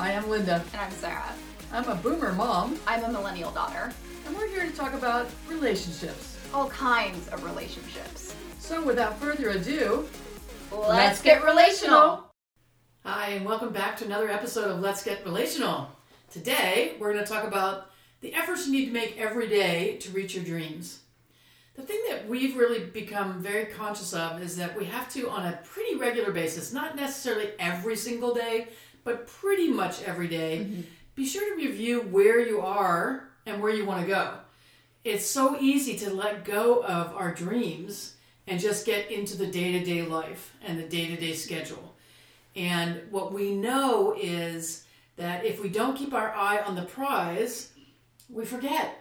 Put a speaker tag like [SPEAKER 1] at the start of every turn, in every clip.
[SPEAKER 1] Hi, I'm Linda.
[SPEAKER 2] And I'm Sarah.
[SPEAKER 1] I'm a boomer mom,
[SPEAKER 2] I'm a millennial daughter.
[SPEAKER 1] and we're here to talk about relationships.
[SPEAKER 2] All kinds of relationships.
[SPEAKER 1] So, without further ado,
[SPEAKER 2] Let's, get relational.
[SPEAKER 1] Hi, and welcome back to another episode of Let's Get Relational. Today, we're going to talk about the efforts you need to make every day to reach your dreams. The thing that we've really become very conscious of is that we have to, on a pretty regular basis, not necessarily every single day, but pretty much every day, mm-hmm. be sure to review where you are and where you want to go. It's so easy to let go of our dreams and just get into the day to day life and the day to day schedule. And what we know is that if we don't keep our eye on the prize, we forget.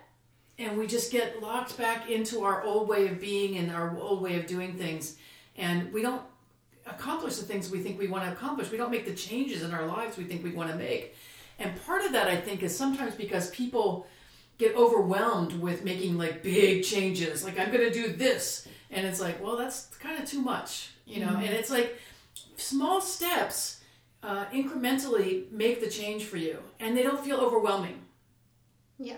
[SPEAKER 1] And we just get locked back into our old way of being and our old way of doing things. And we don't accomplish the things we think we want to accomplish. We don't make the changes in our lives we think we want to make. And part of that, I think, is sometimes because people get overwhelmed with making like big changes. Like, I'm going to do this. And it's like, well, that's kind of too much, you know? And it's like small steps uh, incrementally make the change for you, and they don't feel overwhelming.
[SPEAKER 2] Yeah.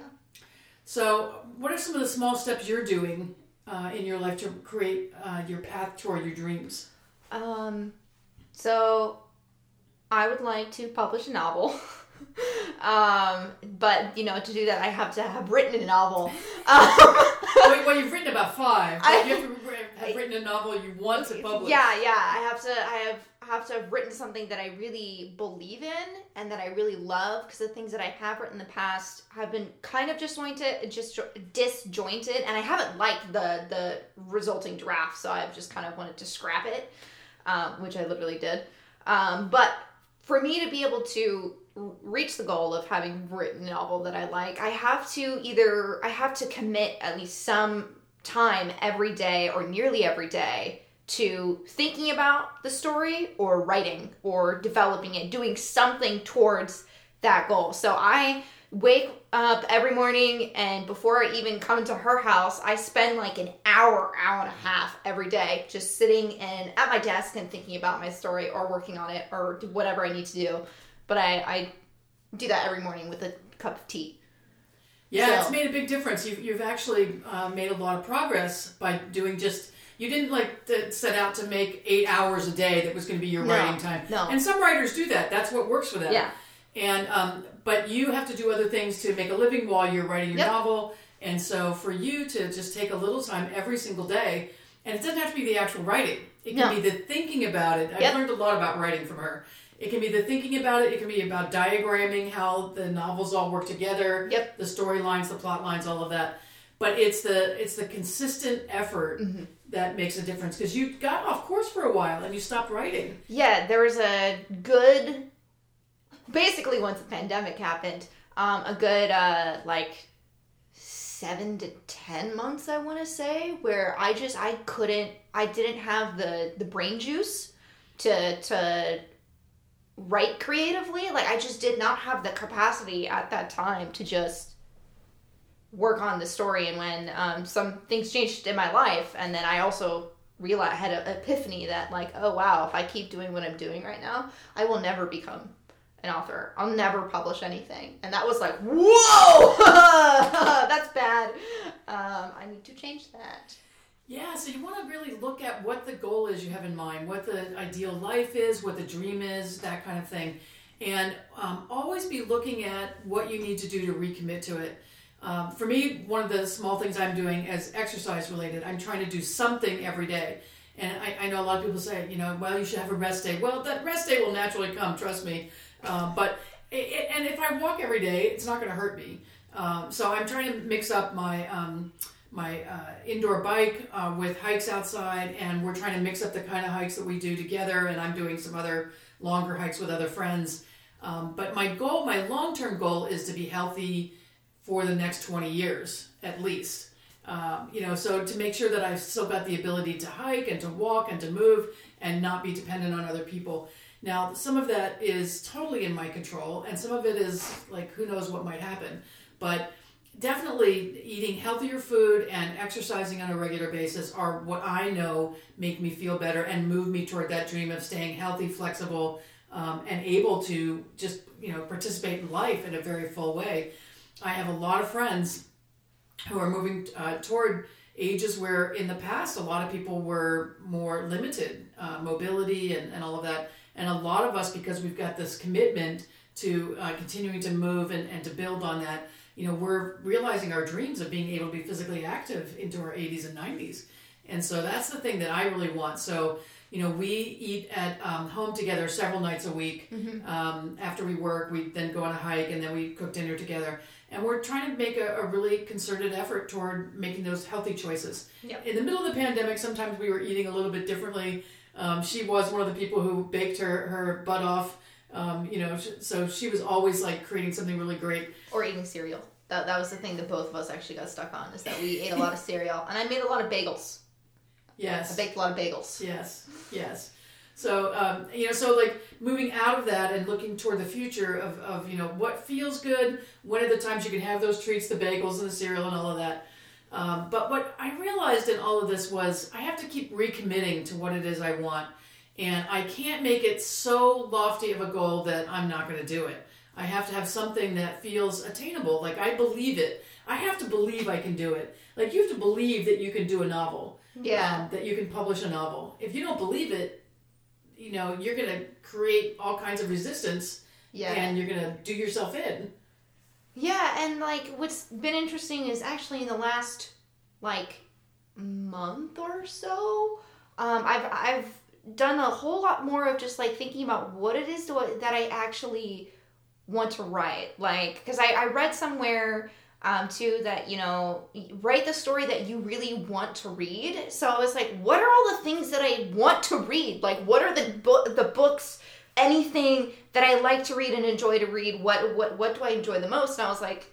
[SPEAKER 1] So, what are some of the small steps you're doing uh, in your life to create uh, your path toward your dreams?
[SPEAKER 3] Um, so I would like to publish a novel. um, but you know, to do that, I have to have written a novel. Um,
[SPEAKER 1] well, you've written about five.
[SPEAKER 3] I-
[SPEAKER 1] you have to have written a novel you want to publish.
[SPEAKER 3] yeah, yeah, I have to. I have have to have written something that I really believe in and that I really love because the things that I have written in the past have been kind of disjointed, just disjointed, and I haven't liked the the resulting draft, so I've just kind of wanted to scrap it, um, which I literally did. Um, but for me to be able to reach the goal of having written a novel that I like, I have to either I have to commit at least some time every day or nearly every day to thinking about the story or writing or developing it, doing something towards that goal. So I wake up every morning and before I even come to her house, I spend like an hour, hour and a half every day just sitting and at my desk and thinking about my story or working on it or whatever I need to do. But I, I do that every morning with a cup of tea.
[SPEAKER 1] Yeah,
[SPEAKER 3] So-
[SPEAKER 1] it's made a big difference. You've, you've actually uh, made a lot of progress by doing just. You didn't like to set out to make eight hours a day that was going to be your
[SPEAKER 3] No,
[SPEAKER 1] writing time.
[SPEAKER 3] no.
[SPEAKER 1] And some writers do that. That's what works for them.
[SPEAKER 3] Yeah.
[SPEAKER 1] And um, but you have to do other things to make a living while you're writing your
[SPEAKER 3] Yep.
[SPEAKER 1] novel. And so for you to just take a little time every single day, and it doesn't have to be the actual writing. It can
[SPEAKER 3] No.
[SPEAKER 1] be the thinking about it. I've
[SPEAKER 3] Yep.
[SPEAKER 1] learned a lot about writing from her. It can be the thinking about it. It can be about diagramming how the novels all work together.
[SPEAKER 3] Yep.
[SPEAKER 1] The storylines, the plot lines, all of that. But it's the it's the consistent effort
[SPEAKER 3] Mm-hmm.
[SPEAKER 1] that makes a difference because you got off course for a while and you stopped writing.
[SPEAKER 3] Yeah, there was a good, basically once the pandemic happened, um, a good uh, like seven to ten months, I want to say, where I just I couldn't, I didn't have the the brain juice to to write creatively. Like I just did not have the capacity at that time to just work on the story. And when um, some things changed in my life, and then I also realized I had an epiphany that like, oh wow, if I keep doing what I'm doing right now, I will never become an author. I'll never publish anything. And that was like, whoa, that's bad. Um, I need to change that.
[SPEAKER 1] Yeah, so you want to really look at what the goal is you have in mind, what the ideal life is, what the dream is, that kind of thing. And um, always be looking at what you need to do to recommit to it. Um, for me, one of the small things I'm doing as exercise related, I'm trying to do something every day. And I, I know a lot of people say, you know, well, you should have a rest day. Well, that rest day will naturally come, trust me. Um, but it, and if I walk every day, it's not going to hurt me. Um, so I'm trying to mix up my um, my uh, indoor bike uh, with hikes outside, and we're trying to mix up the kind of hikes that we do together. And I'm doing some other longer hikes with other friends. Um, but my goal, my long term goal, is to be healthy for the next 20 years at least. Um, you know, so to make sure that I've still got the ability to hike and to walk and to move and not be dependent on other people. Now, some of that is totally in my control, and some of it is like who knows what might happen. But definitely eating healthier food and exercising on a regular basis are what I know make me feel better and move me toward that dream of staying healthy, flexible, um, and able to just you know participate in life in a very full way. I have a lot of friends who are moving uh, toward ages where in the past a lot of people were more limited uh, mobility and, and all of that and a lot of us because we've got this commitment to uh, continuing to move and, and to build on that you know we're realizing our dreams of being able to be physically active into our 80s and 90s and so that's the thing that i really want. So you know we eat at um, home together several nights a week. Um, after we work we then go on a hike and then we cook dinner together. And we're trying to make a, a really concerted effort toward making those healthy choices.
[SPEAKER 3] Yep.
[SPEAKER 1] in the middle of the pandemic sometimes we were eating a little bit differently um, she was one of the people who baked her, her butt off um, you know so she was always like creating something really great
[SPEAKER 3] Or eating cereal. That, that was the thing that both of us actually got stuck on is that we ate a lot of cereal. And I made a lot of bagels.
[SPEAKER 1] Yes.
[SPEAKER 3] I baked a lot of bagels.
[SPEAKER 1] Yes, yes. So um, you know, so like moving out of that and looking toward the future of, of you know what feels good. When are the times you can have those treats, the bagels and the cereal and all of that. Um, but what I realized in all of this was I have to keep recommitting to what it is I want, and I can't make it so lofty of a goal that I'm not going to do it. I have to have something that feels attainable. Like I believe it. I have to believe I can do it. Like you have to believe that you can do a novel
[SPEAKER 3] Yeah.
[SPEAKER 1] um, that you can publish a novel. If you don't believe it, you know, you're going to create all kinds of resistance
[SPEAKER 3] Yeah.
[SPEAKER 1] and you're going to do yourself in.
[SPEAKER 3] Yeah, and like what's been interesting is actually in the last like month or so, um, I've I've done a whole lot more of just like thinking about what it is to, that I actually want to write. Like, because I, I read somewhere um, too that you know write the story that you really want to read. So I was like, what are all the things that I want to read? Like, what are the bo- the books? Anything that I like to read and enjoy to read. What what what do I enjoy the most? And I was like,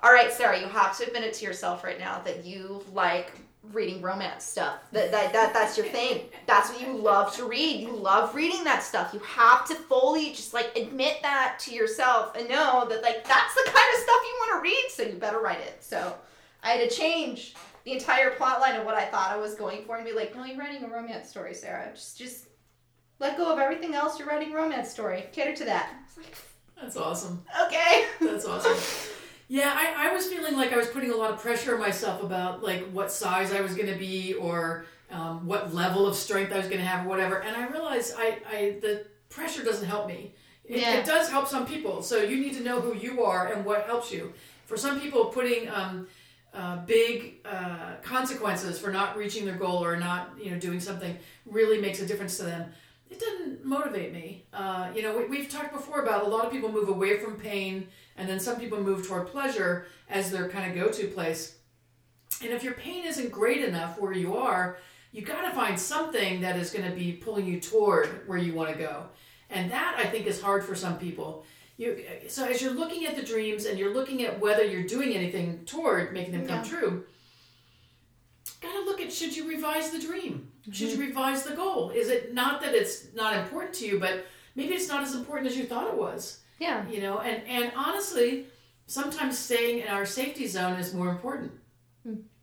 [SPEAKER 3] all right, Sarah, you have to admit it to yourself right now that you like reading romance stuff. That, that, that that's your thing. That's what you love to read. You love reading that stuff. You have to fully just like admit that to yourself and know that like that's the kind of stuff you want to read, so you better write it. So I had to change the entire plot line of what I thought I was going for and be like, no, you're writing a romance story, Sarah. Just just let go of everything else. You're writing romance story. Cater to that. I was like,
[SPEAKER 1] That's awesome.
[SPEAKER 3] okay.
[SPEAKER 1] That's awesome. Yeah, I, I was feeling like I was putting a lot of pressure on myself about like what size I was going to be or um, what level of strength I was going to have or whatever. And I realized I, I the pressure doesn't help me. It,
[SPEAKER 3] Yeah.
[SPEAKER 1] it does help some people. So you need to know who you are and what helps you. For some people, putting um, uh, big uh, consequences for not reaching their goal or not you know doing something really makes a difference to them. Motivate me. Uh, you know, we, we've talked before about a lot of people move away from pain, and then some people move toward pleasure as their kind of go-to place. And if your pain isn't great enough where you are, you got to find something that is going to be pulling you toward where you want to go. And that I think is hard for some people. You, so as you're looking at the dreams and you're looking at whether you're doing anything toward making them come
[SPEAKER 3] Yeah.
[SPEAKER 1] true, gotta look at should you revise the dream? Should you revise the goal? Is it not that it's not important to you, but maybe it's not as important as you thought it was?
[SPEAKER 3] Yeah.
[SPEAKER 1] You know, and and honestly, sometimes staying in our safety zone is more important.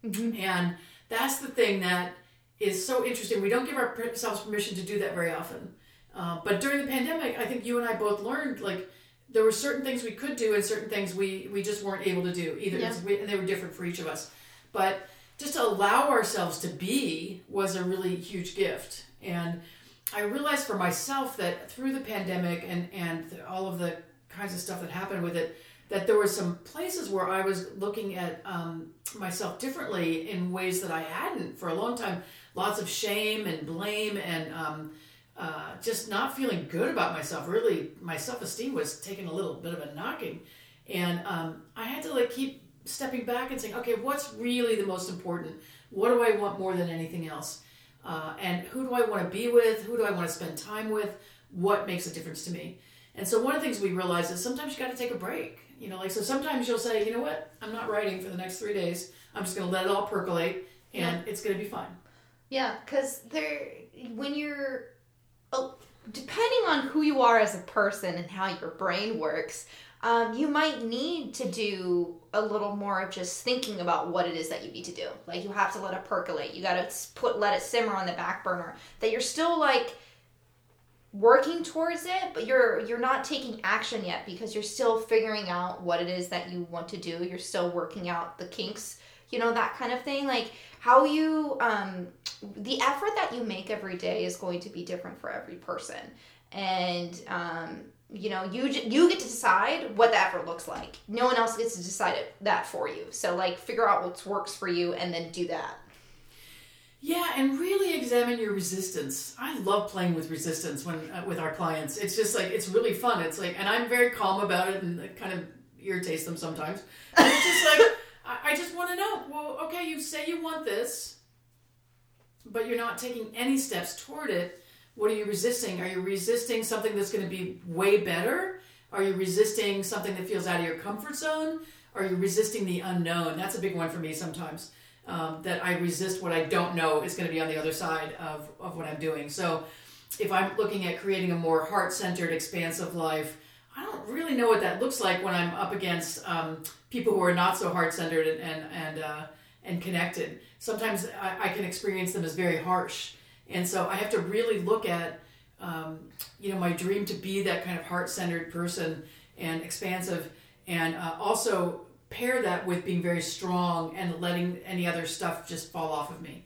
[SPEAKER 1] And that's the thing that is so interesting. We don't give ourselves permission to do that very often. Uh, but during the pandemic, I think you and I both learned like there were certain things we could do and certain things we we just weren't able to do either,
[SPEAKER 3] Yeah.
[SPEAKER 1] we, and they were different for each of us. But just allow ourselves to be was a really huge gift. And I realized for myself that through the pandemic and and all of the kinds of stuff that happened with it, that there were some places where I was looking at um, myself differently in ways that I hadn't for a long time. Lots of shame and blame and um, uh, just not feeling good about myself. Really, my self esteem was taking a little bit of a knocking, and um, I had to like keep stepping back and saying, okay, what's really the most important? What do I want more than anything else? Uh, and who do I want to be with? Who do I want to spend time with? What makes a difference to me? And so one of the things we realize is sometimes you got to take a break. You know, like so sometimes you'll say, you know what, I'm not writing for the next three days. I'm just going to let it all percolate, and it's going to be fine.
[SPEAKER 3] Yeah, because there, when you're, oh, depending on who you are as a person and how your brain works, um, you might need to do a little more of just thinking about what it is that you need to do. Like you have to let it percolate. You got to put let it simmer on the back burner. That you're still like working towards it but you're you're not taking action yet because you're still figuring out what it is that you want to do you're still working out the kinks you know that kind of thing like how you um the effort that you make every day is going to be different for every person and um you know you you get to decide what the effort looks like no one else gets to decide it, that for you so like figure out what works for you and then do that
[SPEAKER 1] Yeah, and really examine your resistance. I love playing with resistance when uh, with our clients. It's just like it's really fun. It's like, and I'm very calm about it, and it kind of irritates them sometimes. But it's just like I, I just want to know. Well, okay, you say you want this, but you're not taking any steps toward it. What are you resisting? Are you resisting something that's going to be way better? Are you resisting something that feels out of your comfort zone? Are you resisting the unknown? That's a big one for me sometimes um, that I resist what I don't know is going to be on the other side of, of what I'm doing. So if I'm looking at creating a more heart centered, expansive life, I don't really know what that looks like when I'm up against um, people who are not so heart centered and and and, uh, and connected. Sometimes I, I can experience them as very harsh, and so I have to really look at um, you know my dream to be that kind of heart centered person and expansive, and uh, also pair that with being very strong and letting any other stuff just fall off of me.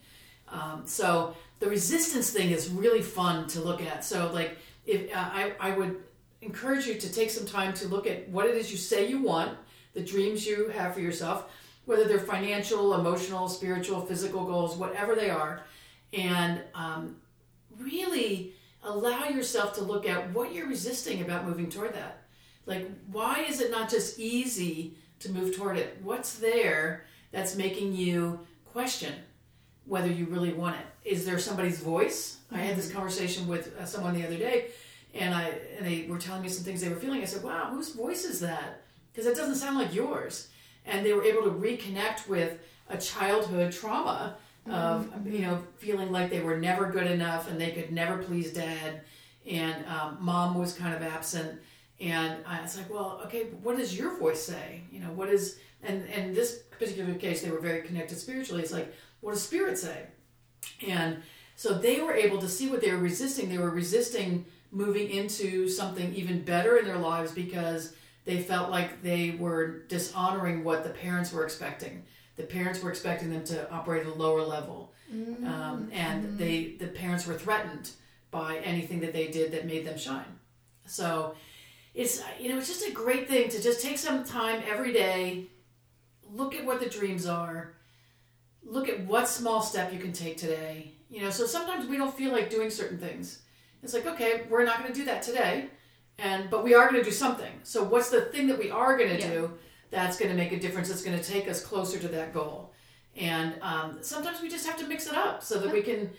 [SPEAKER 1] Um, so the resistance thing is really fun to look at. So like if uh, I, I would encourage you to take some time to look at what it is you say you want, the dreams you have for yourself, whether they're financial, emotional, spiritual, physical goals, whatever they are, and um, really allow yourself to look at what you're resisting about moving toward that. Like, why is it not just easy to move toward it? What's there that's making you question whether you really want it? Is there somebody's voice? I had this conversation with uh, someone the other day, and I and they were telling me some things they were feeling. I said, "Wow, whose voice is that?" Because it doesn't sound like yours. And they were able to reconnect with a childhood trauma of you know feeling like they were never good enough and they could never please dad, and um, mom was kind of absent. And I was like, well, okay, what does your voice say? You know, what is and and this particular case they were very connected spiritually. It's like, what does spirit say? And so they were able to see what they were resisting. They were resisting moving into something even better in their lives because they felt like they were dishonoring what the parents were expecting. The parents were expecting them to operate at a lower level, um, and they the parents were threatened by anything that they did that made them shine. So it's you know it's just a great thing to just take some time every day, look at what the dreams are, look at what small step you can take today. You know, so sometimes we don't feel like doing certain things. It's like, okay, we're not going to do that today, and but we are going to do something. So what's the thing that we are going to
[SPEAKER 3] Yeah.
[SPEAKER 1] do that's going to make a difference? That's going to take us closer to that goal. And um, sometimes we just have to mix it up so that we can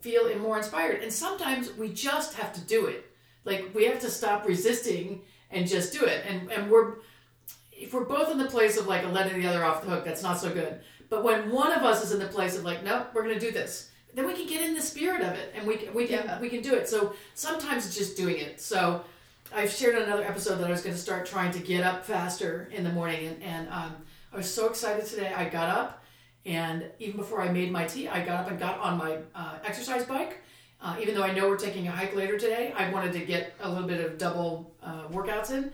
[SPEAKER 1] feel more inspired. And sometimes we just have to do it. Like we have to stop resisting and just do it. And and we're if we're both in the place of like letting the other off the hook, that's not so good. But when one of us is in the place of like, nope, we're going to do this, then we can get in the spirit of it, and we can, we can
[SPEAKER 3] Yeah.
[SPEAKER 1] we can do it. So sometimes it's just doing it. So I've shared in another episode that I was going to start trying to get up faster in the morning, and, and um, I was so excited today. I got up, and even before I made my tea, I got up and got on my uh, exercise bike. Uh, even though I know we're taking a hike later today, I wanted to get a little bit of double uh, workouts in.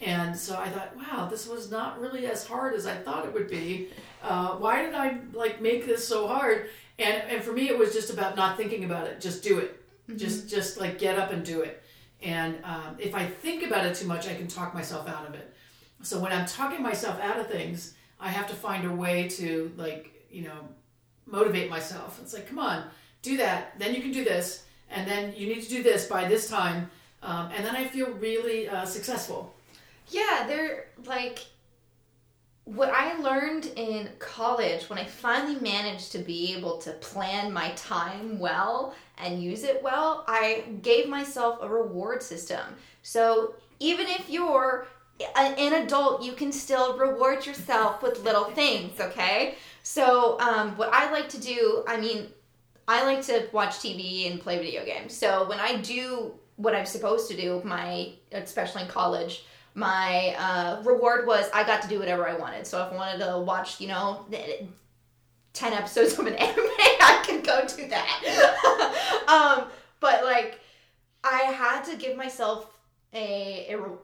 [SPEAKER 1] And so I thought, wow, this was not really as hard as I thought it would be. Uh, why did I like make this so hard? And and for me, it was just about not thinking about it. Just do it. Just just like get up and do it. And um, if I think about it too much, I can talk myself out of it. So when I'm talking myself out of things, I have to find a way to like you know motivate myself. It's like, come on, do that. Then you can do this, and then you need to do this by this time, um, and then I feel really uh, successful.
[SPEAKER 3] Yeah, they're like what I learned in college when I finally managed to be able to plan my time well and use it well, I gave myself a reward system. So even if you're an adult, you can still reward yourself with little things, okay? So, um, what I like to do, I mean, I like to watch TV and play video games. So when I do what I'm supposed to do, my especially in college, my uh, reward was I got to do whatever I wanted. So if I wanted to watch, you know, ten episodes of an anime, I could go do that. um, but like I had to give myself a a, re-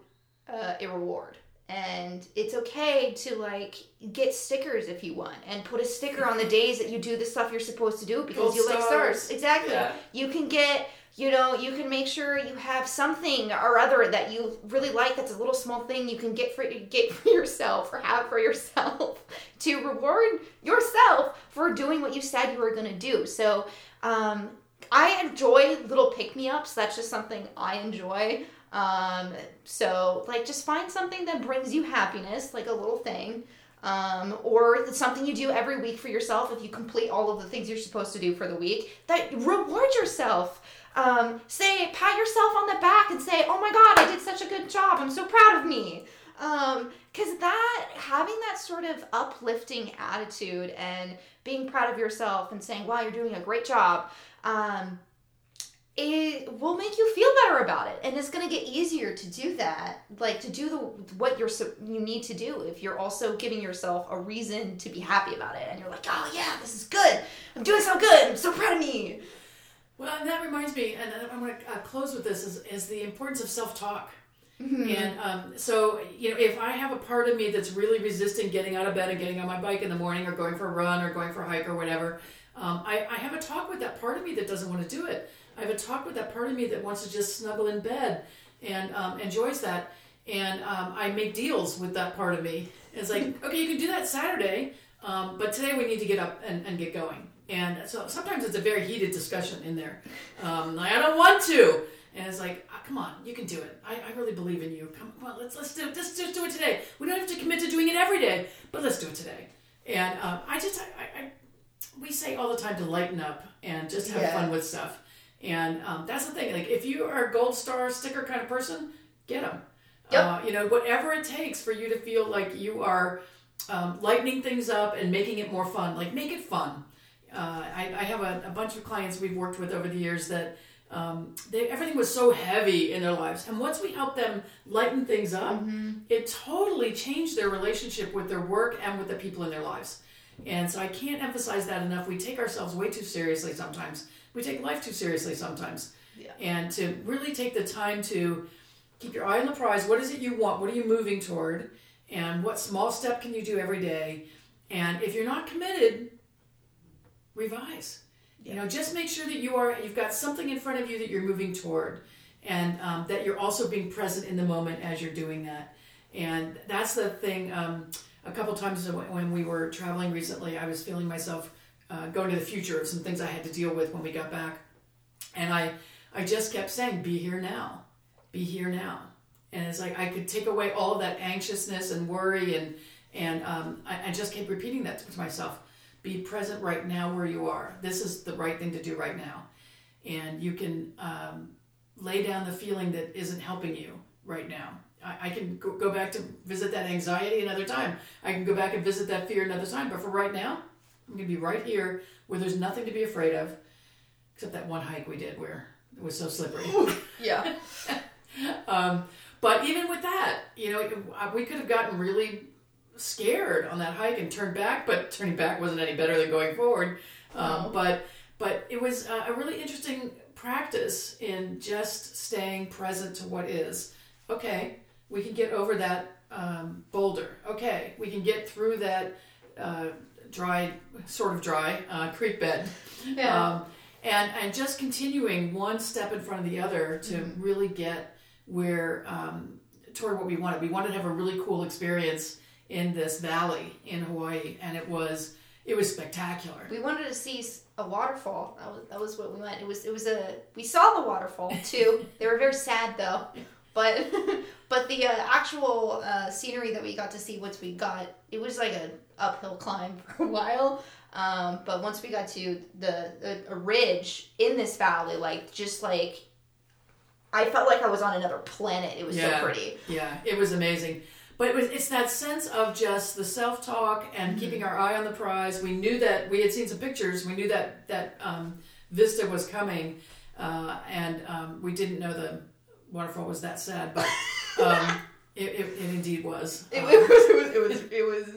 [SPEAKER 3] uh, a reward. And it's okay to like get stickers if you want, and put a sticker on the days that you do the stuff you're supposed to do because
[SPEAKER 1] Gold
[SPEAKER 3] you like
[SPEAKER 1] stars.
[SPEAKER 3] stars. Exactly.
[SPEAKER 1] Yeah.
[SPEAKER 3] You can get, you know, you can make sure you have something or other that you really like. That's a little small thing you can get for get for yourself or have for yourself to reward yourself for doing what you said you were going to do. So, um, I enjoy little pick me ups. That's just something I enjoy. Um, so like just find something that brings you happiness, like a little thing. Um, or something you do every week for yourself if you complete all of the things you're supposed to do for the week. That reward yourself. Um, say pat yourself on the back and say, "Oh my God, I did such a good job! I'm so proud of me." Um, because that having that sort of uplifting attitude and being proud of yourself and saying, "Wow, you're doing a great job," um, it will make you feel better about it. And it's going to get easier to do that like to do the what you're you need to do if you're also giving yourself a reason to be happy about it. And you're like oh yeah this is good. I'm doing so good. I'm so proud of me
[SPEAKER 1] Well, and that reminds me, and I'm going to uh, close with this, is, is the importance of self talk. And um, so, you know, if I have a part of me that's really resisting getting out of bed and getting on my bike in the morning or going for a run or going for a hike or whatever, um, I, I have a talk with that part of me that doesn't want to do it. I have a talk with that part of me that wants to just snuggle in bed and um, enjoys that. And um, I make deals with that part of me. It's like, okay, you can do that Saturday, um, but today we need to get up and, and get going. And so sometimes it's a very heated discussion in there. Um, like, I don't want to. And it's like, ah, come on, you can do it. I, I really believe in you. Come, come on, let's let's do let's just do it today. We don't have to commit to doing it every day, but let's do it today. And um, I just I, I, I we say all the time to lighten up and just have
[SPEAKER 3] Yeah.
[SPEAKER 1] fun with stuff. And um, that's the thing. Like if you are a gold star sticker kind of person, get them.
[SPEAKER 3] Yep.
[SPEAKER 1] Uh, you know, whatever it takes for you to feel like you are um, lightening things up and making it more fun. Like make it fun. Uh, I, I have a, a bunch of clients we've worked with over the years that um, they, everything was so heavy in their lives, and once we helped them lighten things up, it totally changed their relationship with their work and with the people in their lives. And so I can't emphasize that enough. We take ourselves way too seriously sometimes. We take life too seriously sometimes.
[SPEAKER 3] Yeah.
[SPEAKER 1] And to really take the time to keep your eye on the prize. What is it you want? What are you moving toward? And what small step can you do every day? And if you're not committed, revise. You know, just make sure that you are you've got something in front of you that you're moving toward, and um, that you're also being present in the moment as you're doing that. And that's the thing. Um, a couple times when when we were traveling recently, I was feeling myself uh, going to the future of some things I had to deal with when we got back, and I I just kept saying, "Be here now, be here now." And it's like I could take away all of that anxiousness and worry, and and um, I, I just kept repeating that to myself be present right now where you are. This is the right thing to do right now. And you can um, lay down the feeling that isn't helping you right now. I, I can go, go back to visit that anxiety another time. I can go back and visit that fear another time. But for right now, I'm going to be right here where there's nothing to be afraid of, except that one hike we did where it was so slippery.
[SPEAKER 3] yeah
[SPEAKER 1] Um, but even with that, you know, we could have gotten really scared on that hike and turned back, but turning back wasn't any better than going forward. Um. But but it was uh, a really interesting practice in just staying present to what is. Okay, we can get over that um, boulder. Okay, we can get through that uh, dry, sort of dry uh, creek bed.
[SPEAKER 3] yeah
[SPEAKER 1] Um, and and just continuing one step in front of the other to really get where um, toward what we wanted. We wanted to have a really cool experience in this valley in Hawaii, and it was it was spectacular.
[SPEAKER 3] we wanted to see a waterfall. That was that was what we went it was it was a we saw the waterfall too. They were very sad though. But but the uh, actual uh, scenery that we got to see once we got it was like an uphill climb for a while. Um, but once we got to the, the a ridge in this valley like just like i felt like i was on another planet. It was
[SPEAKER 1] Yeah.
[SPEAKER 3] so pretty.
[SPEAKER 1] Yeah, it was amazing. But it was, it's that sense of just the self talk and keeping our eye on the prize. We knew that we had seen some pictures. We knew that that um, vista was coming, uh, and um, we didn't know the waterfall was that sad, but um, it, it, it indeed was.
[SPEAKER 3] it, was, it was it was it was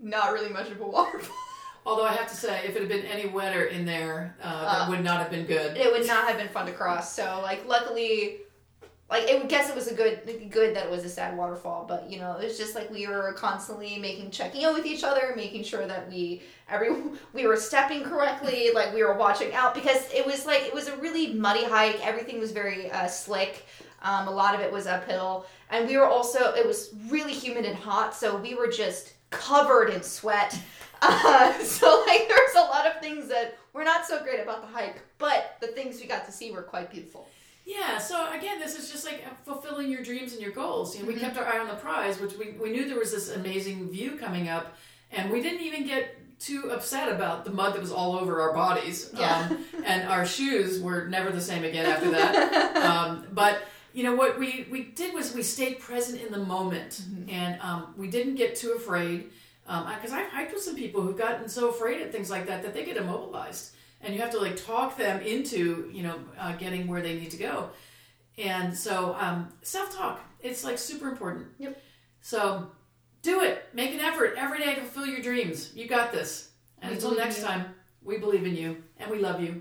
[SPEAKER 3] not really much of a waterfall
[SPEAKER 1] Although I have to say, if it had been any wetter in there, uh, that
[SPEAKER 3] Uh,
[SPEAKER 1] would not have been good.
[SPEAKER 3] it would not have been fun to cross. So like luckily like it guess it was a good good that it was a sad waterfall, but you know, it was just like we were constantly making checking in with each other, making sure that we every we were stepping correctly, like we were watching out because it was like it was a really muddy hike. Everything was very uh, slick. Um, a lot of it was uphill, and we were also it was really humid and hot, so we were just covered in sweat. Uh, so like there's a lot of things that were not so great about the hike, but the things we got to see were quite beautiful.
[SPEAKER 1] Yeah, so again, this is just like fulfilling your dreams and your goals. You know, we
[SPEAKER 3] Mhm.
[SPEAKER 1] kept our eye on the prize, which we, we knew there was this amazing view coming up, and we didn't even get too upset about the mud that was all over our bodies.
[SPEAKER 3] Yeah.
[SPEAKER 1] Um, and our shoes were never the same again after that. um, but you know what we, we did was we stayed present in the moment,
[SPEAKER 3] Mhm.
[SPEAKER 1] and um, we didn't get too afraid. Because I've hiked with some people who've gotten so afraid of things like that that they get immobilized, and you have to like talk them into you know uh, getting where they need to go. And so um, self talk, it's like super important.
[SPEAKER 3] Yep.
[SPEAKER 1] So do it. Make an effort every day to fulfill your dreams. You got this. And
[SPEAKER 3] We
[SPEAKER 1] until next
[SPEAKER 3] you.
[SPEAKER 1] time, we believe in you and we love you.